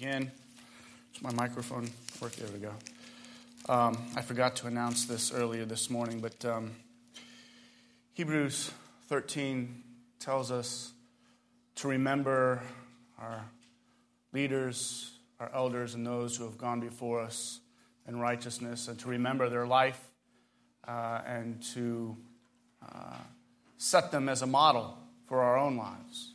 Again, does my microphone work? There we go. Um, I forgot to announce this earlier this morning, but um, Hebrews 13 tells us to remember our leaders, our elders, and those who have gone before us in righteousness, and to remember their life uh, and to uh, set them as a model for our own lives.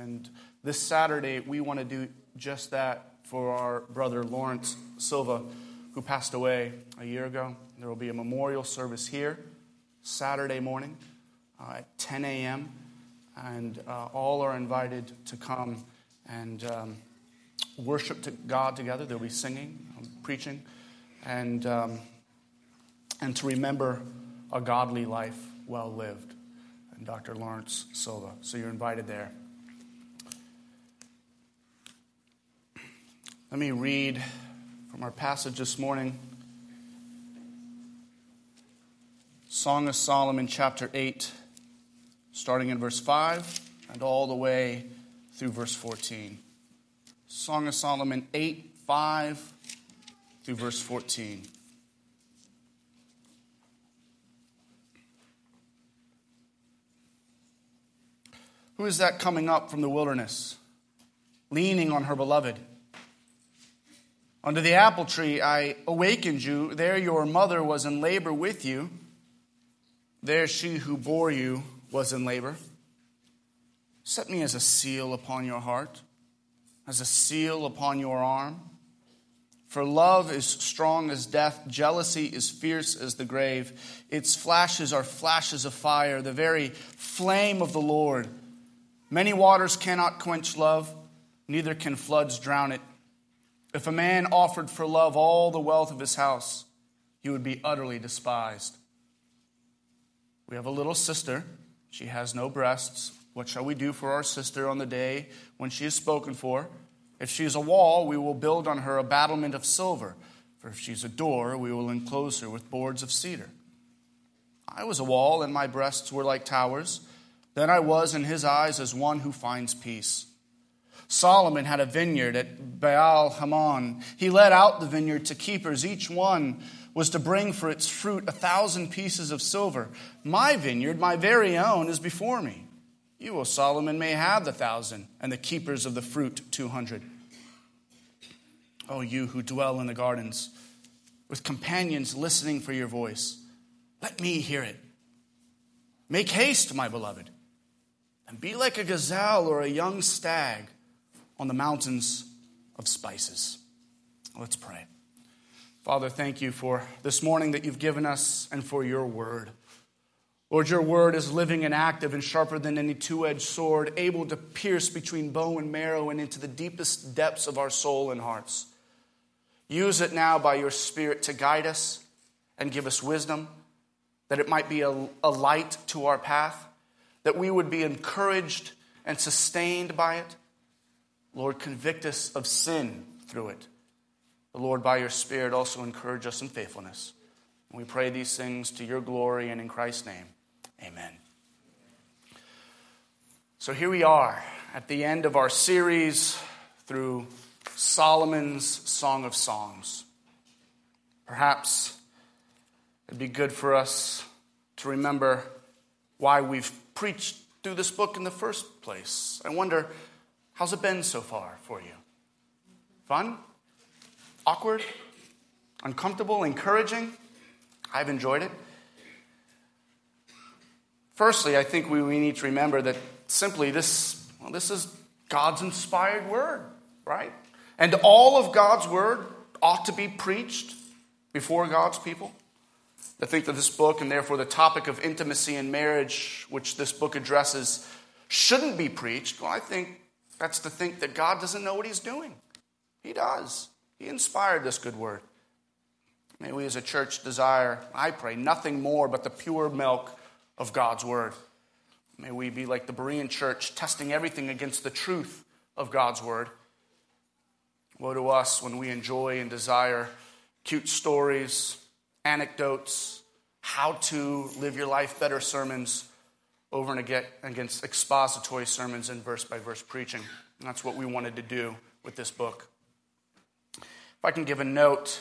And this Saturday, we want to do just that for our brother Lawrence Silva, who passed away a year ago. There will be a memorial service here Saturday morning uh, at 10 a.m., and uh, all are invited to come and um, worship to God together. There'll be singing, um, preaching, and, um, and to remember a godly life well lived. And Dr. Lawrence Silva. So you're invited there. Let me read from our passage this morning Song of Solomon, chapter 8, starting in verse 5 and all the way through verse 14. Song of Solomon 8, 5 through verse 14. Who is that coming up from the wilderness, leaning on her beloved? Under the apple tree I awakened you. There your mother was in labor with you. There she who bore you was in labor. Set me as a seal upon your heart, as a seal upon your arm. For love is strong as death, jealousy is fierce as the grave. Its flashes are flashes of fire, the very flame of the Lord. Many waters cannot quench love, neither can floods drown it. If a man offered for love all the wealth of his house, he would be utterly despised. We have a little sister. She has no breasts. What shall we do for our sister on the day when she is spoken for? If she is a wall, we will build on her a battlement of silver. For if she is a door, we will enclose her with boards of cedar. I was a wall, and my breasts were like towers. Then I was in his eyes as one who finds peace. Solomon had a vineyard at Baal Hamon. He let out the vineyard to keepers. Each one was to bring for its fruit a thousand pieces of silver. My vineyard, my very own, is before me. You, O Solomon, may have the thousand, and the keepers of the fruit two hundred. O you who dwell in the gardens, with companions listening for your voice, let me hear it. Make haste, my beloved, and be like a gazelle or a young stag on the mountains of spices. Let's pray. Father, thank you for this morning that you've given us and for your word. Lord, your word is living and active and sharper than any two edged sword, able to pierce between bone and marrow and into the deepest depths of our soul and hearts. Use it now by your Spirit to guide us and give us wisdom, that it might be a, a light to our path, that we would be encouraged and sustained by it Lord, convict us of sin through it. The Lord, by your Spirit, also encourage us in faithfulness. And we pray these things to your glory and in Christ's name. Amen. So here we are at the end of our series through Solomon's Song of Songs. Perhaps it'd be good for us to remember why we've preached through this book in the first place. I wonder How's it been so far for you? Fun? Awkward? Uncomfortable? Encouraging? I've enjoyed it. Firstly, I think we, we need to remember that simply this, well, this is God's inspired word, right? And all of God's word ought to be preached before God's people. I think that this book, and therefore the topic of intimacy and marriage, which this book addresses, shouldn't be preached. Well, I think that's to think that God doesn't know what He's doing. He does. He inspired this good word. May we as a church desire, I pray, nothing more but the pure milk of God's word. May we be like the Berean church, testing everything against the truth of God's word. Woe to us when we enjoy and desire cute stories, anecdotes, how to live your life better sermons over and against expository sermons and verse by verse preaching. And that's what we wanted to do with this book. If I can give a note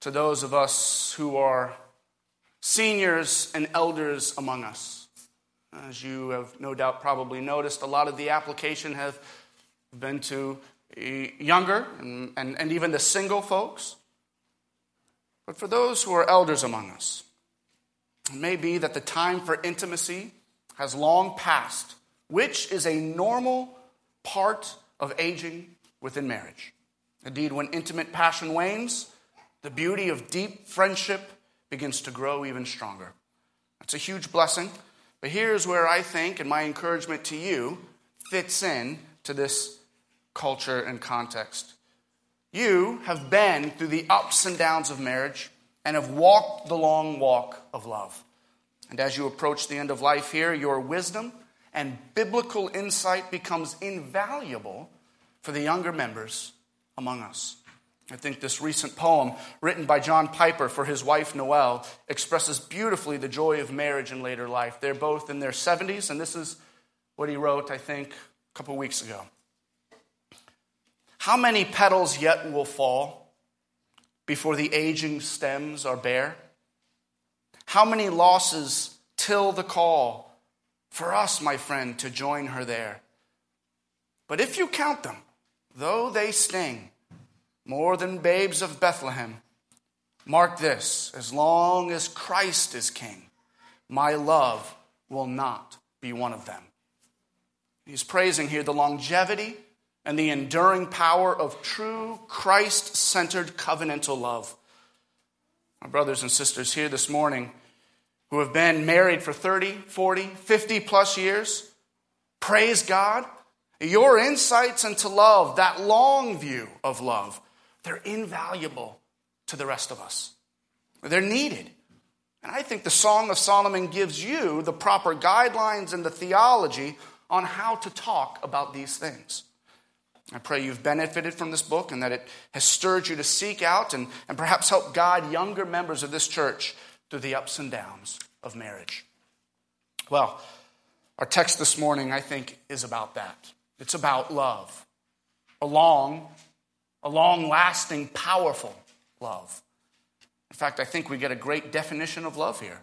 to those of us who are seniors and elders among us. As you have no doubt probably noticed, a lot of the application have been to younger and, and, and even the single folks. But for those who are elders among us, it may be that the time for intimacy has long passed, which is a normal part of aging within marriage. Indeed, when intimate passion wanes, the beauty of deep friendship begins to grow even stronger. That's a huge blessing. But here's where I think, and my encouragement to you fits in to this culture and context. You have been through the ups and downs of marriage and have walked the long walk of love. And as you approach the end of life here, your wisdom and biblical insight becomes invaluable for the younger members among us. I think this recent poem, written by John Piper for his wife Noel, expresses beautifully the joy of marriage in later life. They're both in their 70s, and this is what he wrote, I think, a couple weeks ago. How many petals yet will fall before the aging stems are bare? How many losses till the call for us, my friend, to join her there? But if you count them, though they sting more than babes of Bethlehem, mark this as long as Christ is king, my love will not be one of them. He's praising here the longevity and the enduring power of true Christ centered covenantal love. My brothers and sisters here this morning who have been married for 30, 40, 50 plus years, praise God. Your insights into love, that long view of love, they're invaluable to the rest of us. They're needed. And I think the Song of Solomon gives you the proper guidelines and the theology on how to talk about these things. I pray you've benefited from this book and that it has stirred you to seek out and, and perhaps help guide younger members of this church through the ups and downs of marriage. Well, our text this morning, I think, is about that. It's about love, a long, a long lasting, powerful love. In fact, I think we get a great definition of love here.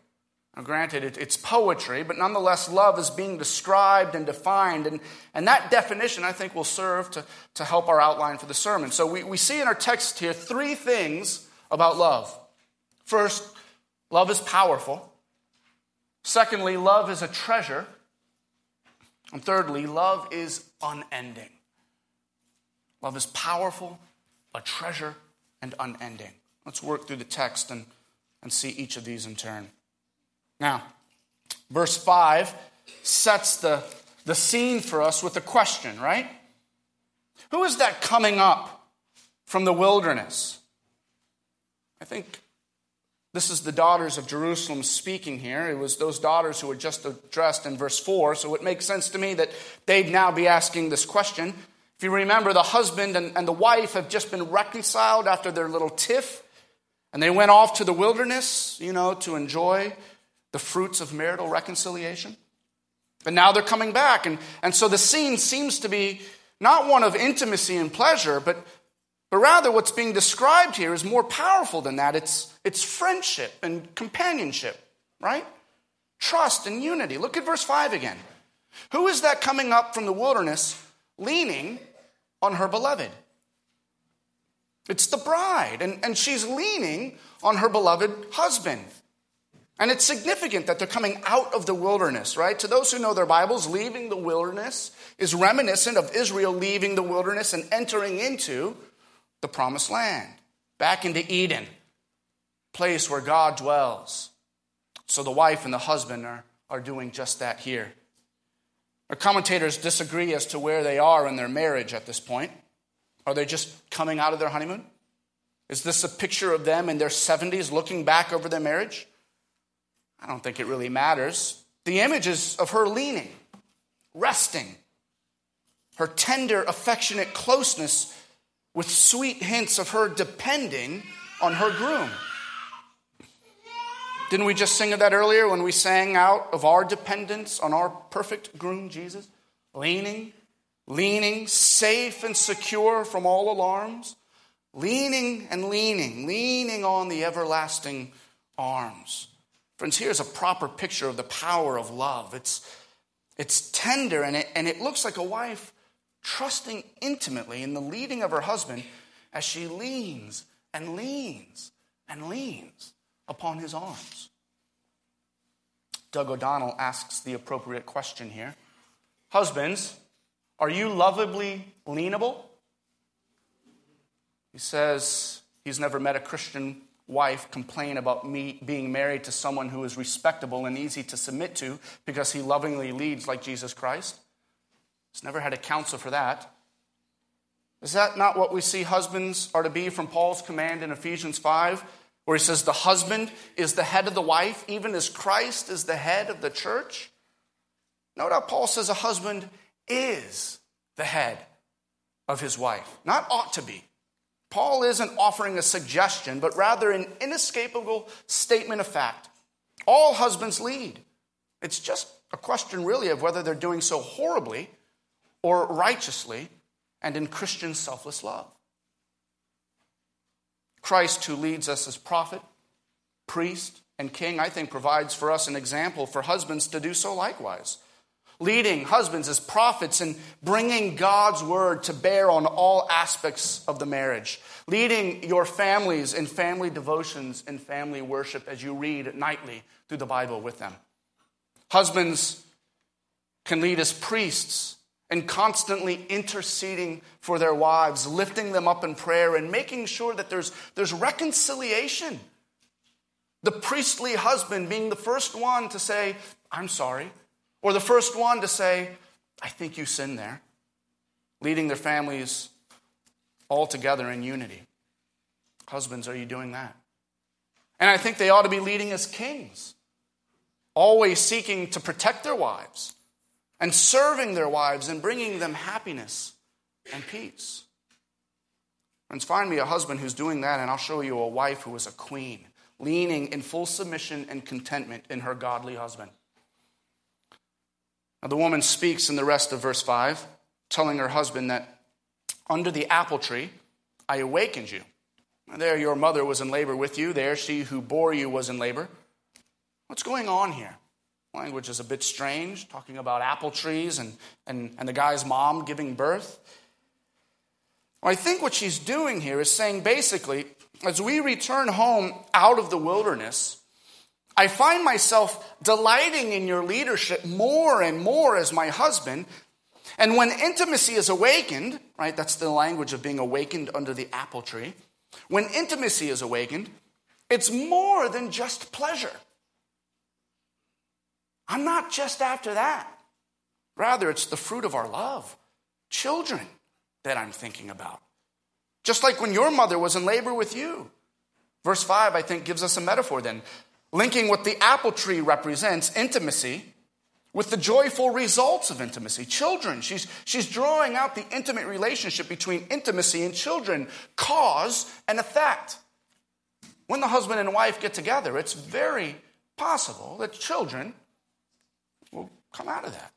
Now, granted, it, it's poetry, but nonetheless, love is being described and defined. And, and that definition, I think, will serve to, to help our outline for the sermon. So, we, we see in our text here three things about love. First, love is powerful. Secondly, love is a treasure. And thirdly, love is unending. Love is powerful, a treasure, and unending. Let's work through the text and, and see each of these in turn. Now, verse 5 sets the, the scene for us with a question, right? Who is that coming up from the wilderness? I think this is the daughters of Jerusalem speaking here. It was those daughters who were just addressed in verse 4, so it makes sense to me that they'd now be asking this question. If you remember, the husband and, and the wife have just been reconciled after their little tiff, and they went off to the wilderness, you know, to enjoy the fruits of marital reconciliation. But now they're coming back. And, and so the scene seems to be not one of intimacy and pleasure, but, but rather what's being described here is more powerful than that. It's, it's friendship and companionship, right? Trust and unity. Look at verse 5 again. Who is that coming up from the wilderness leaning on her beloved? It's the bride, and, and she's leaning on her beloved husband. And it's significant that they're coming out of the wilderness, right? To those who know their Bibles, leaving the wilderness is reminiscent of Israel leaving the wilderness and entering into the promised land, back into Eden, place where God dwells. So the wife and the husband are, are doing just that here. Our commentators disagree as to where they are in their marriage at this point. Are they just coming out of their honeymoon? Is this a picture of them in their 70s looking back over their marriage? I don't think it really matters. The image is of her leaning, resting, her tender, affectionate closeness with sweet hints of her depending on her groom. Didn't we just sing of that earlier when we sang out of our dependence on our perfect groom, Jesus? Leaning, leaning, safe and secure from all alarms, leaning and leaning, leaning on the everlasting arms. Friends, here's a proper picture of the power of love. It's, it's tender and it, and it looks like a wife trusting intimately in the leading of her husband as she leans and leans and leans upon his arms. Doug O'Donnell asks the appropriate question here Husbands, are you lovably leanable? He says he's never met a Christian wife complain about me being married to someone who is respectable and easy to submit to because he lovingly leads like Jesus Christ. He's never had a counsel for that. Is that not what we see husbands are to be from Paul's command in Ephesians 5, where he says the husband is the head of the wife, even as Christ is the head of the church? Note how Paul says a husband is the head of his wife, not ought to be. Paul isn't offering a suggestion, but rather an inescapable statement of fact. All husbands lead. It's just a question, really, of whether they're doing so horribly or righteously and in Christian selfless love. Christ, who leads us as prophet, priest, and king, I think provides for us an example for husbands to do so likewise leading husbands as prophets and bringing God's word to bear on all aspects of the marriage, leading your families in family devotions and family worship as you read nightly through the Bible with them. Husbands can lead as priests and constantly interceding for their wives, lifting them up in prayer and making sure that there's, there's reconciliation. The priestly husband being the first one to say, I'm sorry, or the first one to say, I think you sinned there, leading their families all together in unity. Husbands, are you doing that? And I think they ought to be leading as kings, always seeking to protect their wives and serving their wives and bringing them happiness and peace. Friends, find me a husband who's doing that, and I'll show you a wife who is a queen, leaning in full submission and contentment in her godly husband. Now, the woman speaks in the rest of verse 5, telling her husband that under the apple tree I awakened you. There your mother was in labor with you. There she who bore you was in labor. What's going on here? Language is a bit strange, talking about apple trees and, and, and the guy's mom giving birth. Well, I think what she's doing here is saying basically, as we return home out of the wilderness, I find myself delighting in your leadership more and more as my husband. And when intimacy is awakened, right, that's the language of being awakened under the apple tree. When intimacy is awakened, it's more than just pleasure. I'm not just after that. Rather, it's the fruit of our love, children, that I'm thinking about. Just like when your mother was in labor with you. Verse 5, I think, gives us a metaphor then linking what the apple tree represents, intimacy, with the joyful results of intimacy. Children, she's, she's drawing out the intimate relationship between intimacy and children, cause and effect. When the husband and wife get together, it's very possible that children come out of that.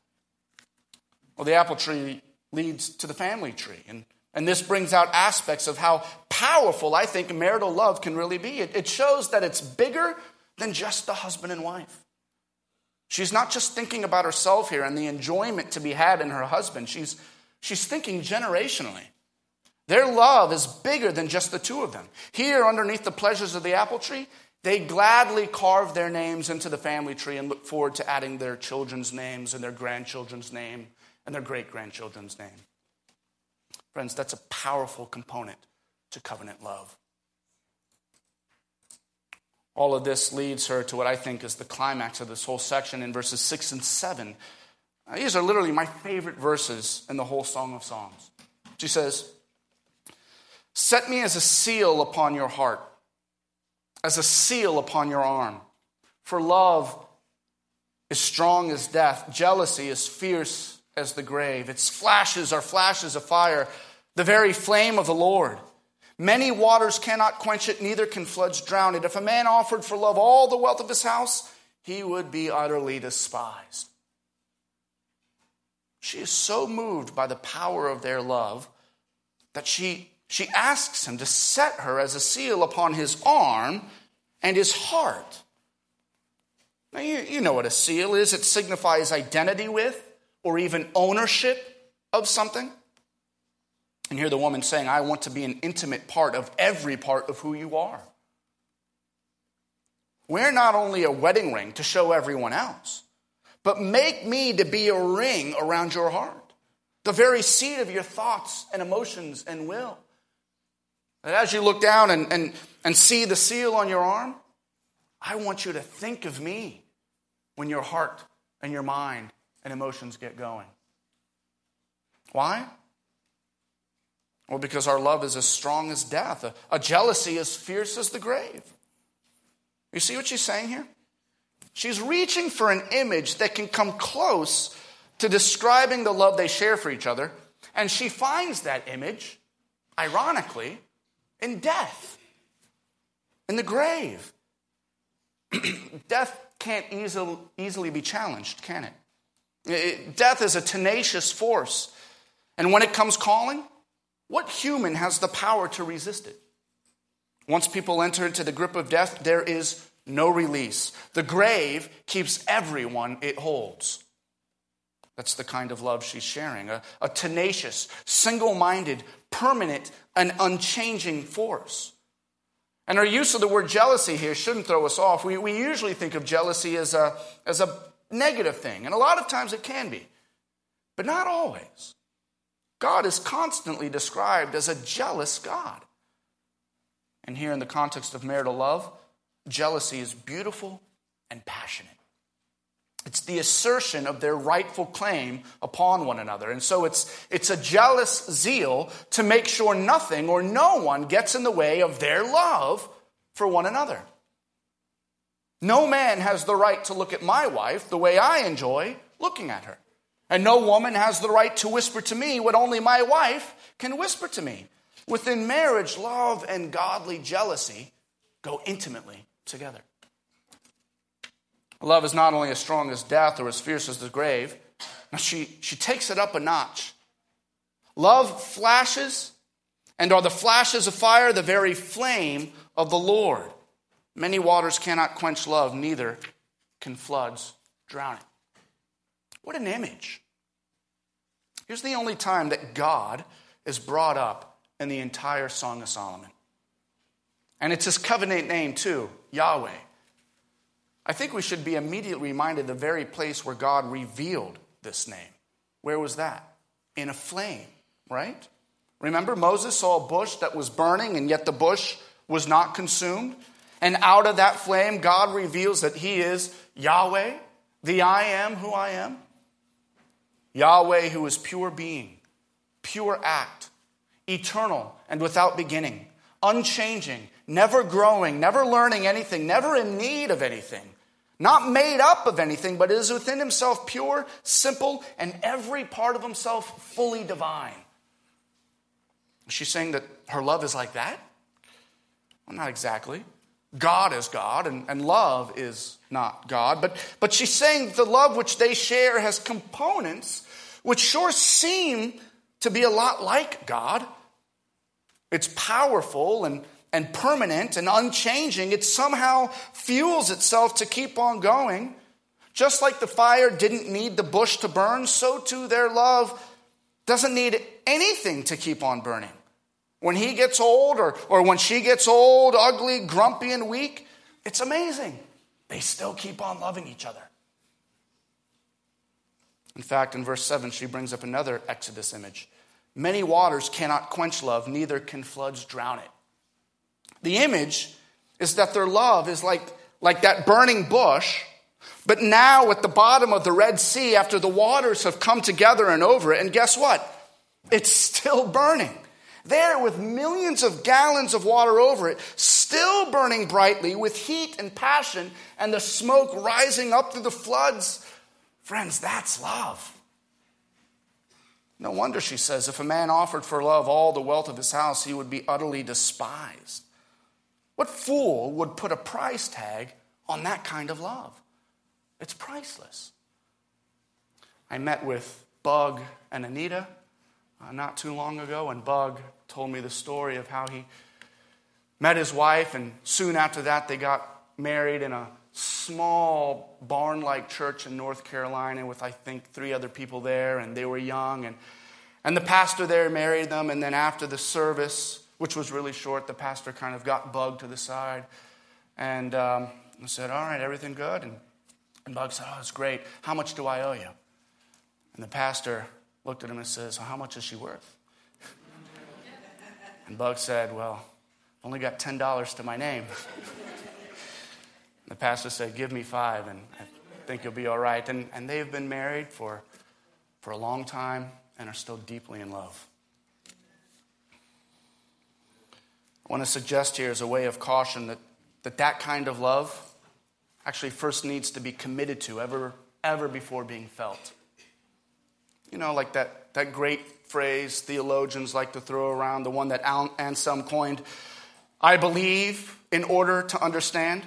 Well, the apple tree leads to the family tree. And, and this brings out aspects of how powerful I think marital love can really be. It, it shows that it's bigger than just the husband and wife. She's not just thinking about herself here and the enjoyment to be had in her husband. She's, she's thinking generationally. Their love is bigger than just the two of them. Here, underneath the pleasures of the apple tree, they gladly carve their names into the family tree and look forward to adding their children's names and their grandchildren's name and their great grandchildren's name. Friends, that's a powerful component to covenant love. All of this leads her to what I think is the climax of this whole section in verses 6 and 7. Now, these are literally my favorite verses in the whole Song of Songs. She says, Set me as a seal upon your heart, as a seal upon your arm. For love is strong as death, jealousy is fierce as the grave. Its flashes are flashes of fire, the very flame of the Lord. Many waters cannot quench it, neither can floods drown it. If a man offered for love all the wealth of his house, he would be utterly despised. She is so moved by the power of their love that she, she asks him to set her as a seal upon his arm and his heart. Now, you, you know what a seal is it signifies identity with or even ownership of something. And here the woman saying, I want to be an intimate part of every part of who you are. Wear not only a wedding ring to show everyone else, but make me to be a ring around your heart, the very seat of your thoughts and emotions and will. And as you look down and, and, and see the seal on your arm, I want you to think of me when your heart and your mind and emotions get going. Why? Well, because our love is as strong as death, a, a jealousy as fierce as the grave. You see what she's saying here? She's reaching for an image that can come close to describing the love they share for each other, and she finds that image, ironically, in death, in the grave. death can't easily, easily be challenged, can it? it? Death is a tenacious force, and when it comes calling, what human has the power to resist it? Once people enter into the grip of death, there is no release. The grave keeps everyone it holds. That's the kind of love she's sharing a, a tenacious, single minded, permanent, and unchanging force. And our use of the word jealousy here shouldn't throw us off. We, we usually think of jealousy as a, as a negative thing, and a lot of times it can be, but not always. God is constantly described as a jealous God. And here, in the context of marital love, jealousy is beautiful and passionate. It's the assertion of their rightful claim upon one another. And so it's, it's a jealous zeal to make sure nothing or no one gets in the way of their love for one another. No man has the right to look at my wife the way I enjoy looking at her. And no woman has the right to whisper to me what only my wife can whisper to me. Within marriage, love and godly jealousy go intimately together. Love is not only as strong as death or as fierce as the grave, now she, she takes it up a notch. Love flashes, and are the flashes of fire the very flame of the Lord. Many waters cannot quench love, neither can floods drown it. What an image. Here's the only time that God is brought up in the entire Song of Solomon. And it's his covenant name, too Yahweh. I think we should be immediately reminded the very place where God revealed this name. Where was that? In a flame, right? Remember, Moses saw a bush that was burning, and yet the bush was not consumed. And out of that flame, God reveals that He is Yahweh, the I am who I am. Yahweh, who is pure being, pure act, eternal and without beginning, unchanging, never growing, never learning anything, never in need of anything, not made up of anything, but is within himself pure, simple, and every part of himself fully divine. She's saying that her love is like that? Well, not exactly. God is God, and, and love is not God. But, but she's saying the love which they share has components which sure seem to be a lot like God. It's powerful and and permanent and unchanging, it somehow fuels itself to keep on going. Just like the fire didn't need the bush to burn, so too their love doesn't need anything to keep on burning. When he gets old or, or when she gets old, ugly, grumpy, and weak, it's amazing. They still keep on loving each other. In fact, in verse 7, she brings up another Exodus image. Many waters cannot quench love, neither can floods drown it. The image is that their love is like, like that burning bush, but now at the bottom of the Red Sea, after the waters have come together and over it, and guess what? It's still burning. There, with millions of gallons of water over it, still burning brightly with heat and passion, and the smoke rising up through the floods. Friends, that's love. No wonder, she says, if a man offered for love all the wealth of his house, he would be utterly despised. What fool would put a price tag on that kind of love? It's priceless. I met with Bug and Anita uh, not too long ago, and Bug told me the story of how he met his wife, and soon after that, they got married in a small barn like church in North Carolina with, I think, three other people there, and they were young. And, and the pastor there married them, and then after the service, which was really short, the pastor kind of got Bug to the side and um, said, All right, everything good? And, and Bug said, Oh, it's great. How much do I owe you? And the pastor looked at him and says, well, How much is she worth? And Bug said, Well, I've only got $10 to my name. the pastor said, Give me five, and I think you'll be all right. And, and they've been married for, for a long time and are still deeply in love. I want to suggest here as a way of caution that that, that kind of love actually first needs to be committed to ever, ever before being felt. You know, like that, that great phrase theologians like to throw around, the one that Anselm coined I believe in order to understand.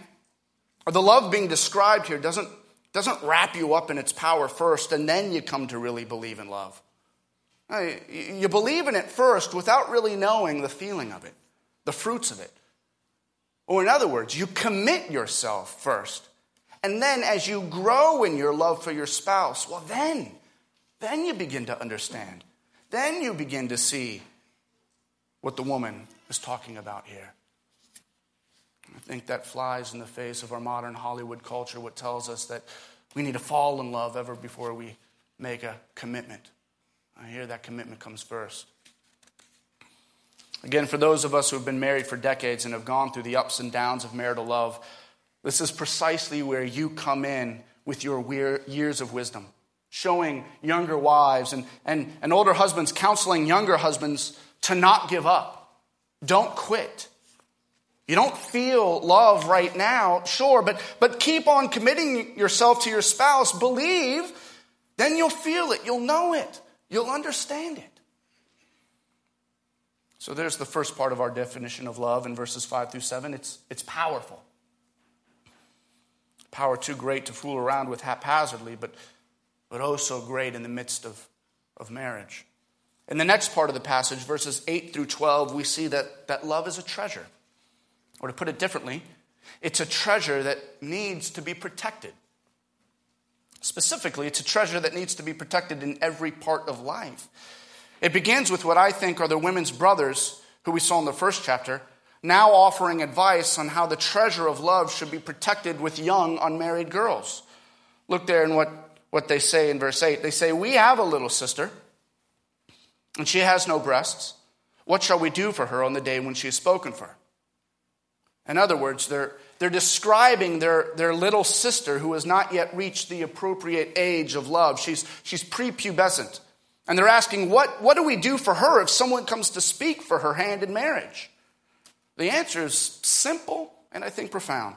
Or the love being described here doesn't, doesn't wrap you up in its power first, and then you come to really believe in love. You believe in it first without really knowing the feeling of it, the fruits of it. Or, in other words, you commit yourself first. And then, as you grow in your love for your spouse, well, then then you begin to understand. Then you begin to see what the woman is talking about here. I think that flies in the face of our modern Hollywood culture, what tells us that we need to fall in love ever before we make a commitment. I hear that commitment comes first. Again, for those of us who have been married for decades and have gone through the ups and downs of marital love, this is precisely where you come in with your years of wisdom showing younger wives and, and, and older husbands counseling younger husbands to not give up. Don't quit. You don't feel love right now, sure, but, but keep on committing yourself to your spouse. Believe, then you'll feel it, you'll know it, you'll understand it. So there's the first part of our definition of love in verses 5 through 7. It's, it's powerful. Power too great to fool around with haphazardly, but but oh so great in the midst of, of marriage. In the next part of the passage, verses 8 through 12, we see that, that love is a treasure. Or to put it differently, it's a treasure that needs to be protected. Specifically, it's a treasure that needs to be protected in every part of life. It begins with what I think are the women's brothers, who we saw in the first chapter, now offering advice on how the treasure of love should be protected with young unmarried girls. Look there in what what they say in verse 8. They say, We have a little sister, and she has no breasts. What shall we do for her on the day when she is spoken for? In other words, they're, they're describing their, their little sister who has not yet reached the appropriate age of love. She's, she's prepubescent. And they're asking, what, what do we do for her if someone comes to speak for her hand in marriage? The answer is simple and I think profound.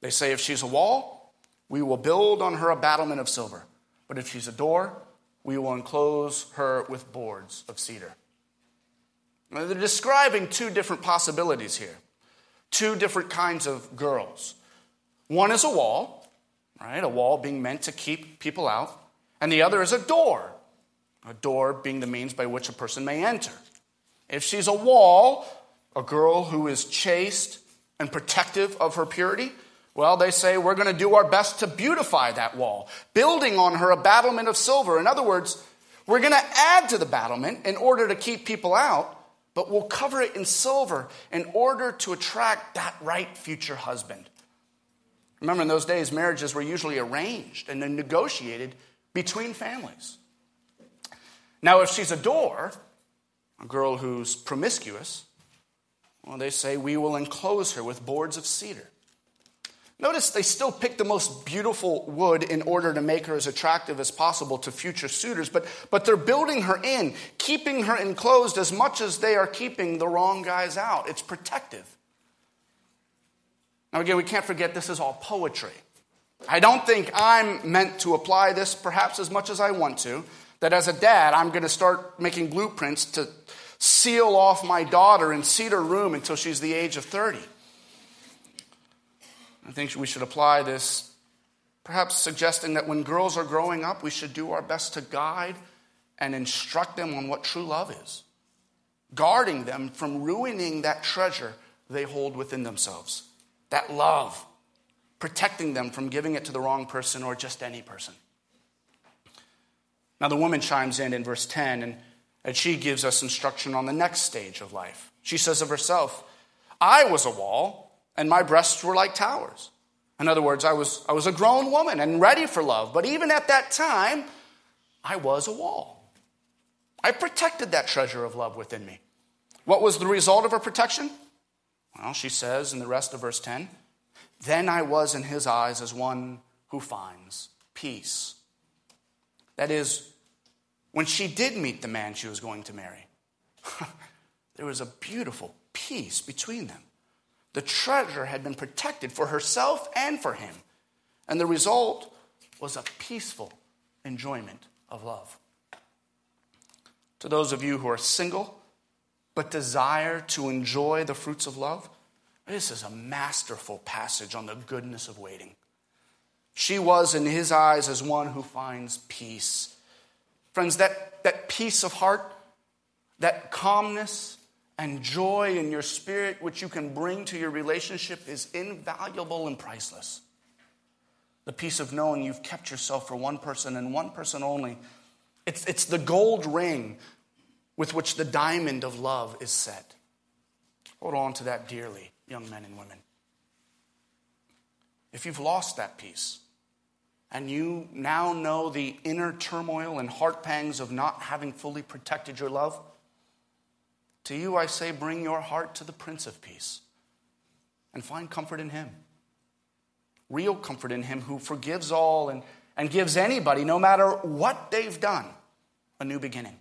They say if she's a wall, we will build on her a battlement of silver, but if she's a door, we will enclose her with boards of cedar. Now, they're describing two different possibilities here, two different kinds of girls. One is a wall, right? A wall being meant to keep people out, and the other is a door, a door being the means by which a person may enter. If she's a wall, a girl who is chaste and protective of her purity, well, they say we're going to do our best to beautify that wall, building on her a battlement of silver. In other words, we're going to add to the battlement in order to keep people out, but we'll cover it in silver in order to attract that right future husband. Remember, in those days, marriages were usually arranged and then negotiated between families. Now, if she's a door, a girl who's promiscuous, well, they say we will enclose her with boards of cedar. Notice they still pick the most beautiful wood in order to make her as attractive as possible to future suitors, but, but they're building her in, keeping her enclosed as much as they are keeping the wrong guys out. It's protective. Now, again, we can't forget this is all poetry. I don't think I'm meant to apply this perhaps as much as I want to, that as a dad, I'm going to start making blueprints to seal off my daughter in cedar room until she's the age of 30. I think we should apply this, perhaps suggesting that when girls are growing up, we should do our best to guide and instruct them on what true love is, guarding them from ruining that treasure they hold within themselves. That love, protecting them from giving it to the wrong person or just any person. Now, the woman chimes in in verse 10, and, and she gives us instruction on the next stage of life. She says of herself, I was a wall, and my breasts were like towers. In other words, I was, I was a grown woman and ready for love, but even at that time, I was a wall. I protected that treasure of love within me. What was the result of her protection? Well, she says in the rest of verse 10 Then I was in his eyes as one who finds peace. That is, when she did meet the man she was going to marry, there was a beautiful peace between them. The treasure had been protected for herself and for him. And the result was a peaceful enjoyment of love. To those of you who are single but desire to enjoy the fruits of love, this is a masterful passage on the goodness of waiting. She was in his eyes as one who finds peace. Friends, that, that peace of heart, that calmness and joy in your spirit, which you can bring to your relationship, is invaluable and priceless. The peace of knowing you've kept yourself for one person and one person only. It's, it's the gold ring with which the diamond of love is set. Hold on to that dearly, young men and women. If you've lost that peace, and you now know the inner turmoil and heart pangs of not having fully protected your love, to you I say, bring your heart to the Prince of Peace and find comfort in Him. Real comfort in Him who forgives all and, and gives anybody, no matter what they've done, a new beginning.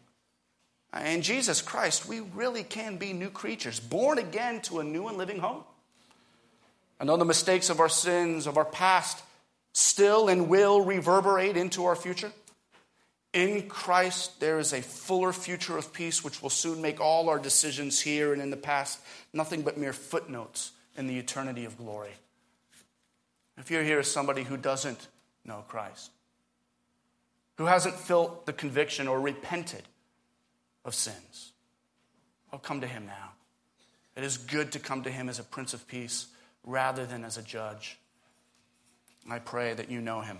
In Jesus Christ, we really can be new creatures, born again to a new and living hope. And though the mistakes of our sins, of our past, still and will reverberate into our future. In Christ, there is a fuller future of peace which will soon make all our decisions here and in the past nothing but mere footnotes in the eternity of glory. If you're here as somebody who doesn't know Christ, who hasn't felt the conviction or repented of sins, I'll come to him now. It is good to come to him as a Prince of Peace rather than as a judge. I pray that you know him.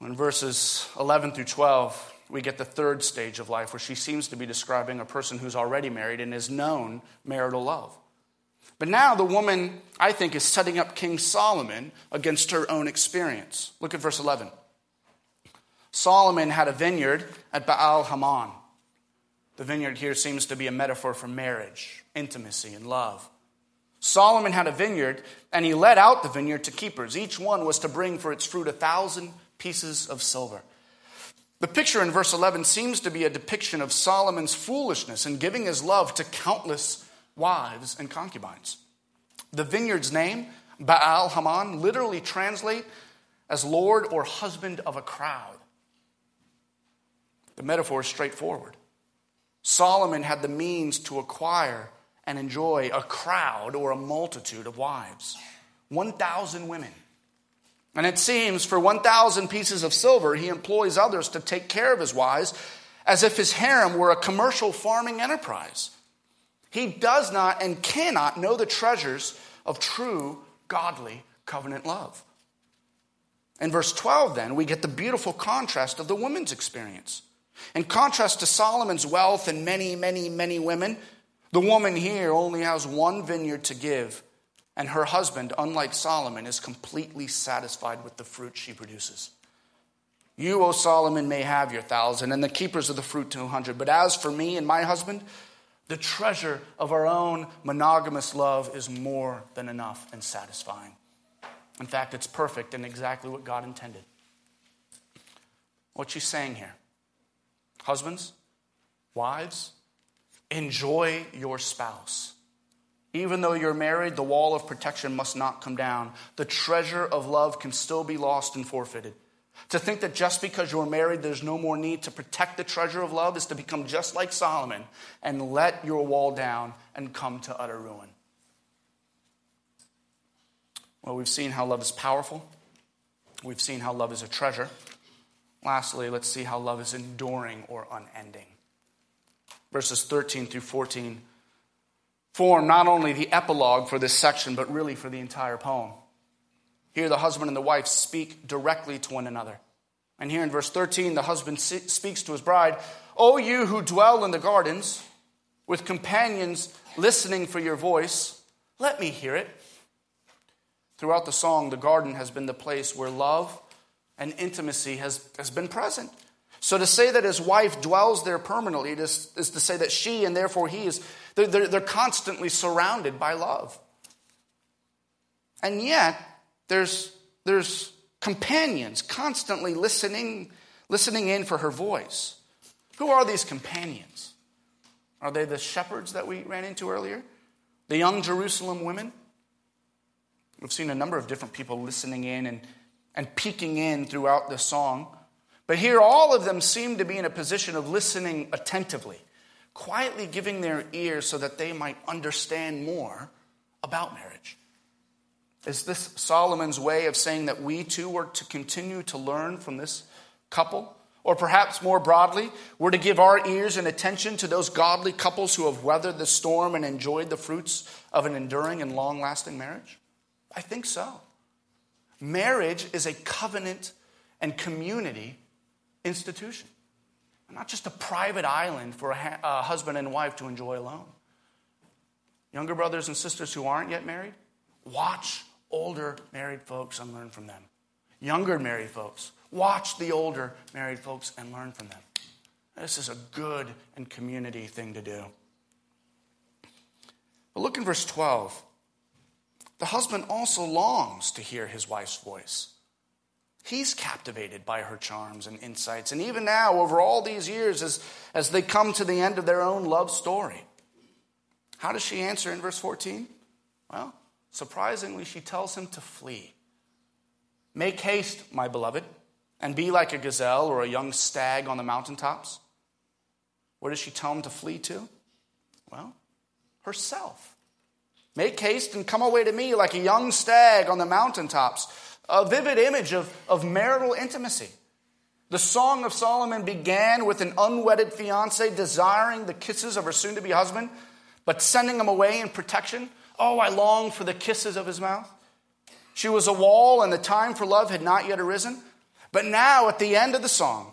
In verses 11 through 12, we get the third stage of life where she seems to be describing a person who's already married and is known marital love. But now the woman, I think, is setting up King Solomon against her own experience. Look at verse 11. Solomon had a vineyard at Baal Hamon. The vineyard here seems to be a metaphor for marriage, intimacy, and love. Solomon had a vineyard, and he let out the vineyard to keepers. Each one was to bring for its fruit a thousand pieces of silver. The picture in verse 11 seems to be a depiction of Solomon's foolishness in giving his love to countless wives and concubines. The vineyard's name, Baal Haman, literally translate as Lord or husband of a crowd. The metaphor is straightforward. Solomon had the means to acquire and enjoy a crowd or a multitude of wives 1,000 women. And it seems for 1,000 pieces of silver, he employs others to take care of his wives as if his harem were a commercial farming enterprise. He does not and cannot know the treasures of true, godly covenant love. In verse 12, then, we get the beautiful contrast of the woman's experience. In contrast to Solomon's wealth and many, many, many women, the woman here only has one vineyard to give, and her husband, unlike Solomon, is completely satisfied with the fruit she produces. You, O Solomon, may have your thousand, and the keepers of the fruit two hundred. But as for me and my husband, the treasure of our own monogamous love is more than enough and satisfying. In fact, it's perfect and exactly what God intended. What she's saying here husbands, wives, Enjoy your spouse. Even though you're married, the wall of protection must not come down. The treasure of love can still be lost and forfeited. To think that just because you're married, there's no more need to protect the treasure of love is to become just like Solomon and let your wall down and come to utter ruin. Well, we've seen how love is powerful, we've seen how love is a treasure. Lastly, let's see how love is enduring or unending. Verses 13 through 14 form not only the epilogue for this section, but really for the entire poem. Here, the husband and the wife speak directly to one another. And here in verse 13, the husband speaks to his bride O you who dwell in the gardens, with companions listening for your voice, let me hear it. Throughout the song, the garden has been the place where love and intimacy has, has been present. So to say that his wife dwells there permanently is, is to say that she and therefore he is, they're, they're, they're constantly surrounded by love. And yet, there's, there's companions constantly listening, listening in for her voice. Who are these companions? Are they the shepherds that we ran into earlier? The young Jerusalem women? We've seen a number of different people listening in and, and peeking in throughout the song. But here, all of them seem to be in a position of listening attentively, quietly giving their ears so that they might understand more about marriage. Is this Solomon's way of saying that we too were to continue to learn from this couple? Or perhaps more broadly, we're to give our ears and attention to those godly couples who have weathered the storm and enjoyed the fruits of an enduring and long lasting marriage? I think so. Marriage is a covenant and community institution, not just a private island for a, ha- a husband and wife to enjoy alone. Younger brothers and sisters who aren't yet married, watch older married folks and learn from them. Younger married folks, watch the older married folks and learn from them. This is a good and community thing to do. But look in verse 12. The husband also longs to hear his wife's voice. He's captivated by her charms and insights. And even now, over all these years, as, as they come to the end of their own love story, how does she answer in verse 14? Well, surprisingly, she tells him to flee. Make haste, my beloved, and be like a gazelle or a young stag on the mountaintops. Where does she tell him to flee to? Well, herself. Make haste and come away to me like a young stag on the mountaintops a vivid image of, of marital intimacy. The Song of Solomon began with an unwedded fiance desiring the kisses of her soon to be husband, but sending him away in protection. Oh, I long for the kisses of his mouth. She was a wall, and the time for love had not yet arisen. But now, at the end of the song,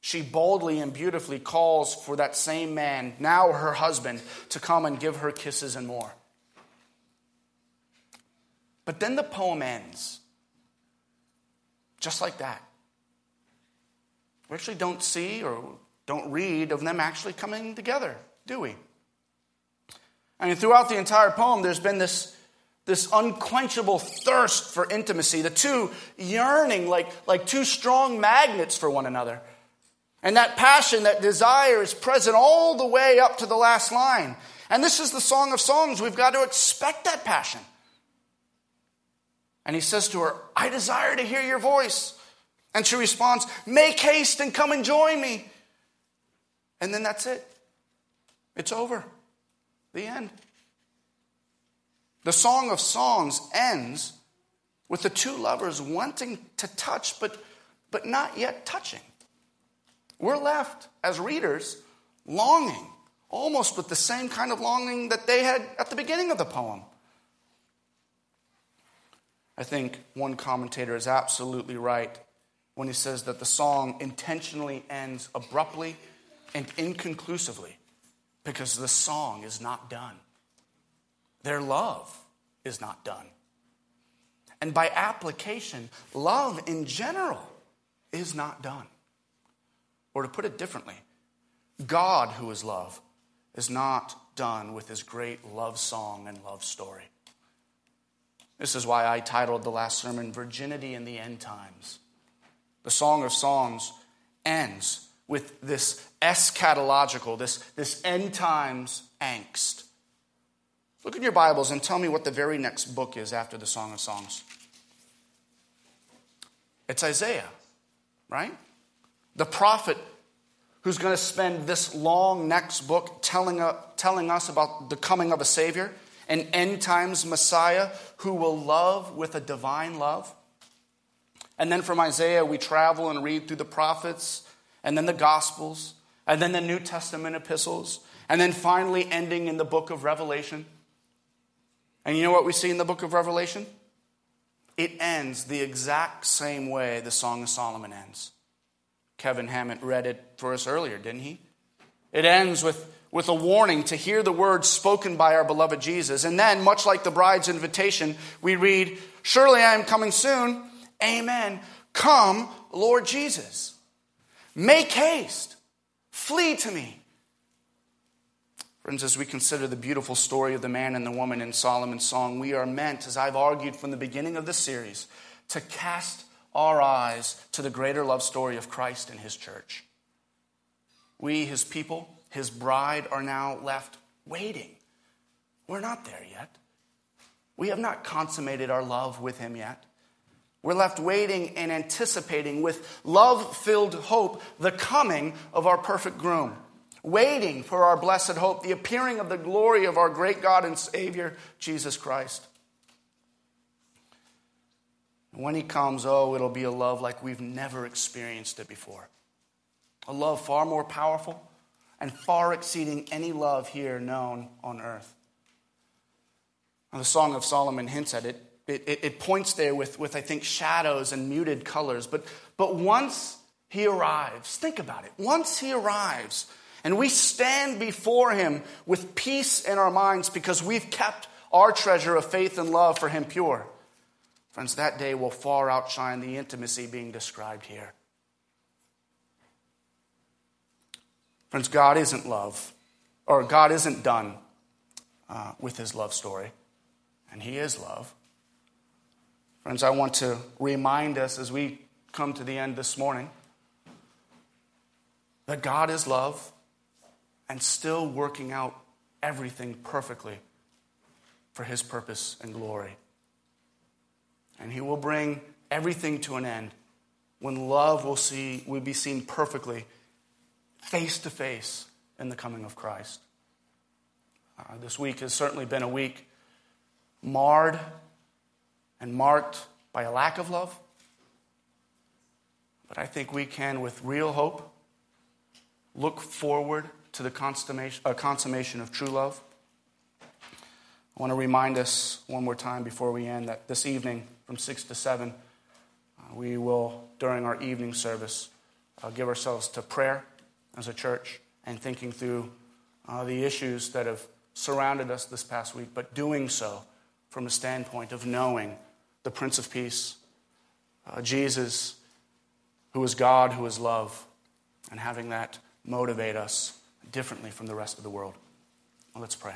she boldly and beautifully calls for that same man, now her husband, to come and give her kisses and more. But then the poem ends just like that. We actually don't see or don't read of them actually coming together, do we? I mean, throughout the entire poem, there's been this, this unquenchable thirst for intimacy, the two yearning like, like two strong magnets for one another. And that passion, that desire is present all the way up to the last line. And this is the Song of Songs. We've got to expect that passion. And he says to her, I desire to hear your voice. And she responds, Make haste and come and join me. And then that's it. It's over. The end. The Song of Songs ends with the two lovers wanting to touch, but, but not yet touching. We're left as readers longing, almost with the same kind of longing that they had at the beginning of the poem. I think one commentator is absolutely right when he says that the song intentionally ends abruptly and inconclusively because the song is not done. Their love is not done. And by application, love in general is not done. Or to put it differently, God, who is love, is not done with his great love song and love story. This is why I titled the last sermon Virginity in the End Times. The Song of Songs ends with this eschatological, this, this end times angst. Look in your Bibles and tell me what the very next book is after the Song of Songs. It's Isaiah, right? The prophet who's going to spend this long next book telling, uh, telling us about the coming of a Savior an end times Messiah who will love with a divine love. And then from Isaiah, we travel and read through the prophets, and then the Gospels, and then the New Testament epistles, and then finally ending in the book of Revelation. And you know what we see in the book of Revelation? It ends the exact same way the Song of Solomon ends. Kevin Hammett read it for us earlier, didn't he? It ends with, with a warning to hear the words spoken by our beloved Jesus. And then, much like the bride's invitation, we read, Surely I am coming soon. Amen. Come, Lord Jesus. Make haste. Flee to me. Friends, as we consider the beautiful story of the man and the woman in Solomon's song, we are meant, as I've argued from the beginning of this series, to cast our eyes to the greater love story of Christ and his church. We, his people, his bride, are now left waiting. We're not there yet. We have not consummated our love with him yet. We're left waiting and anticipating with love filled hope the coming of our perfect groom, waiting for our blessed hope, the appearing of the glory of our great God and Savior, Jesus Christ. When he comes, oh, it'll be a love like we've never experienced it before. A love far more powerful and far exceeding any love here known on earth. The Song of Solomon hints at it it, it, it points there with, with, I think, shadows and muted colors. But, but once he arrives, think about it. Once he arrives, and we stand before him with peace in our minds because we've kept our treasure of faith and love for him pure. Friends, that day will far outshine the intimacy being described here. Friends, God isn't love, or God isn't done uh, with his love story, and he is love. Friends, I want to remind us as we come to the end this morning that God is love and still working out everything perfectly for his purpose and glory. And he will bring everything to an end when love will, see, will be seen perfectly face to face in the coming of Christ. Uh, this week has certainly been a week marred and marked by a lack of love. But I think we can, with real hope, look forward to the consummation, uh, consummation of true love. I want to remind us one more time before we end that this evening from 6 to 7, uh, we will, during our evening service, uh, give ourselves to prayer as a church and thinking through uh, the issues that have surrounded us this past week, but doing so from a standpoint of knowing the Prince of Peace, uh, Jesus, who is God, who is love, and having that motivate us differently from the rest of the world. Well, let's pray.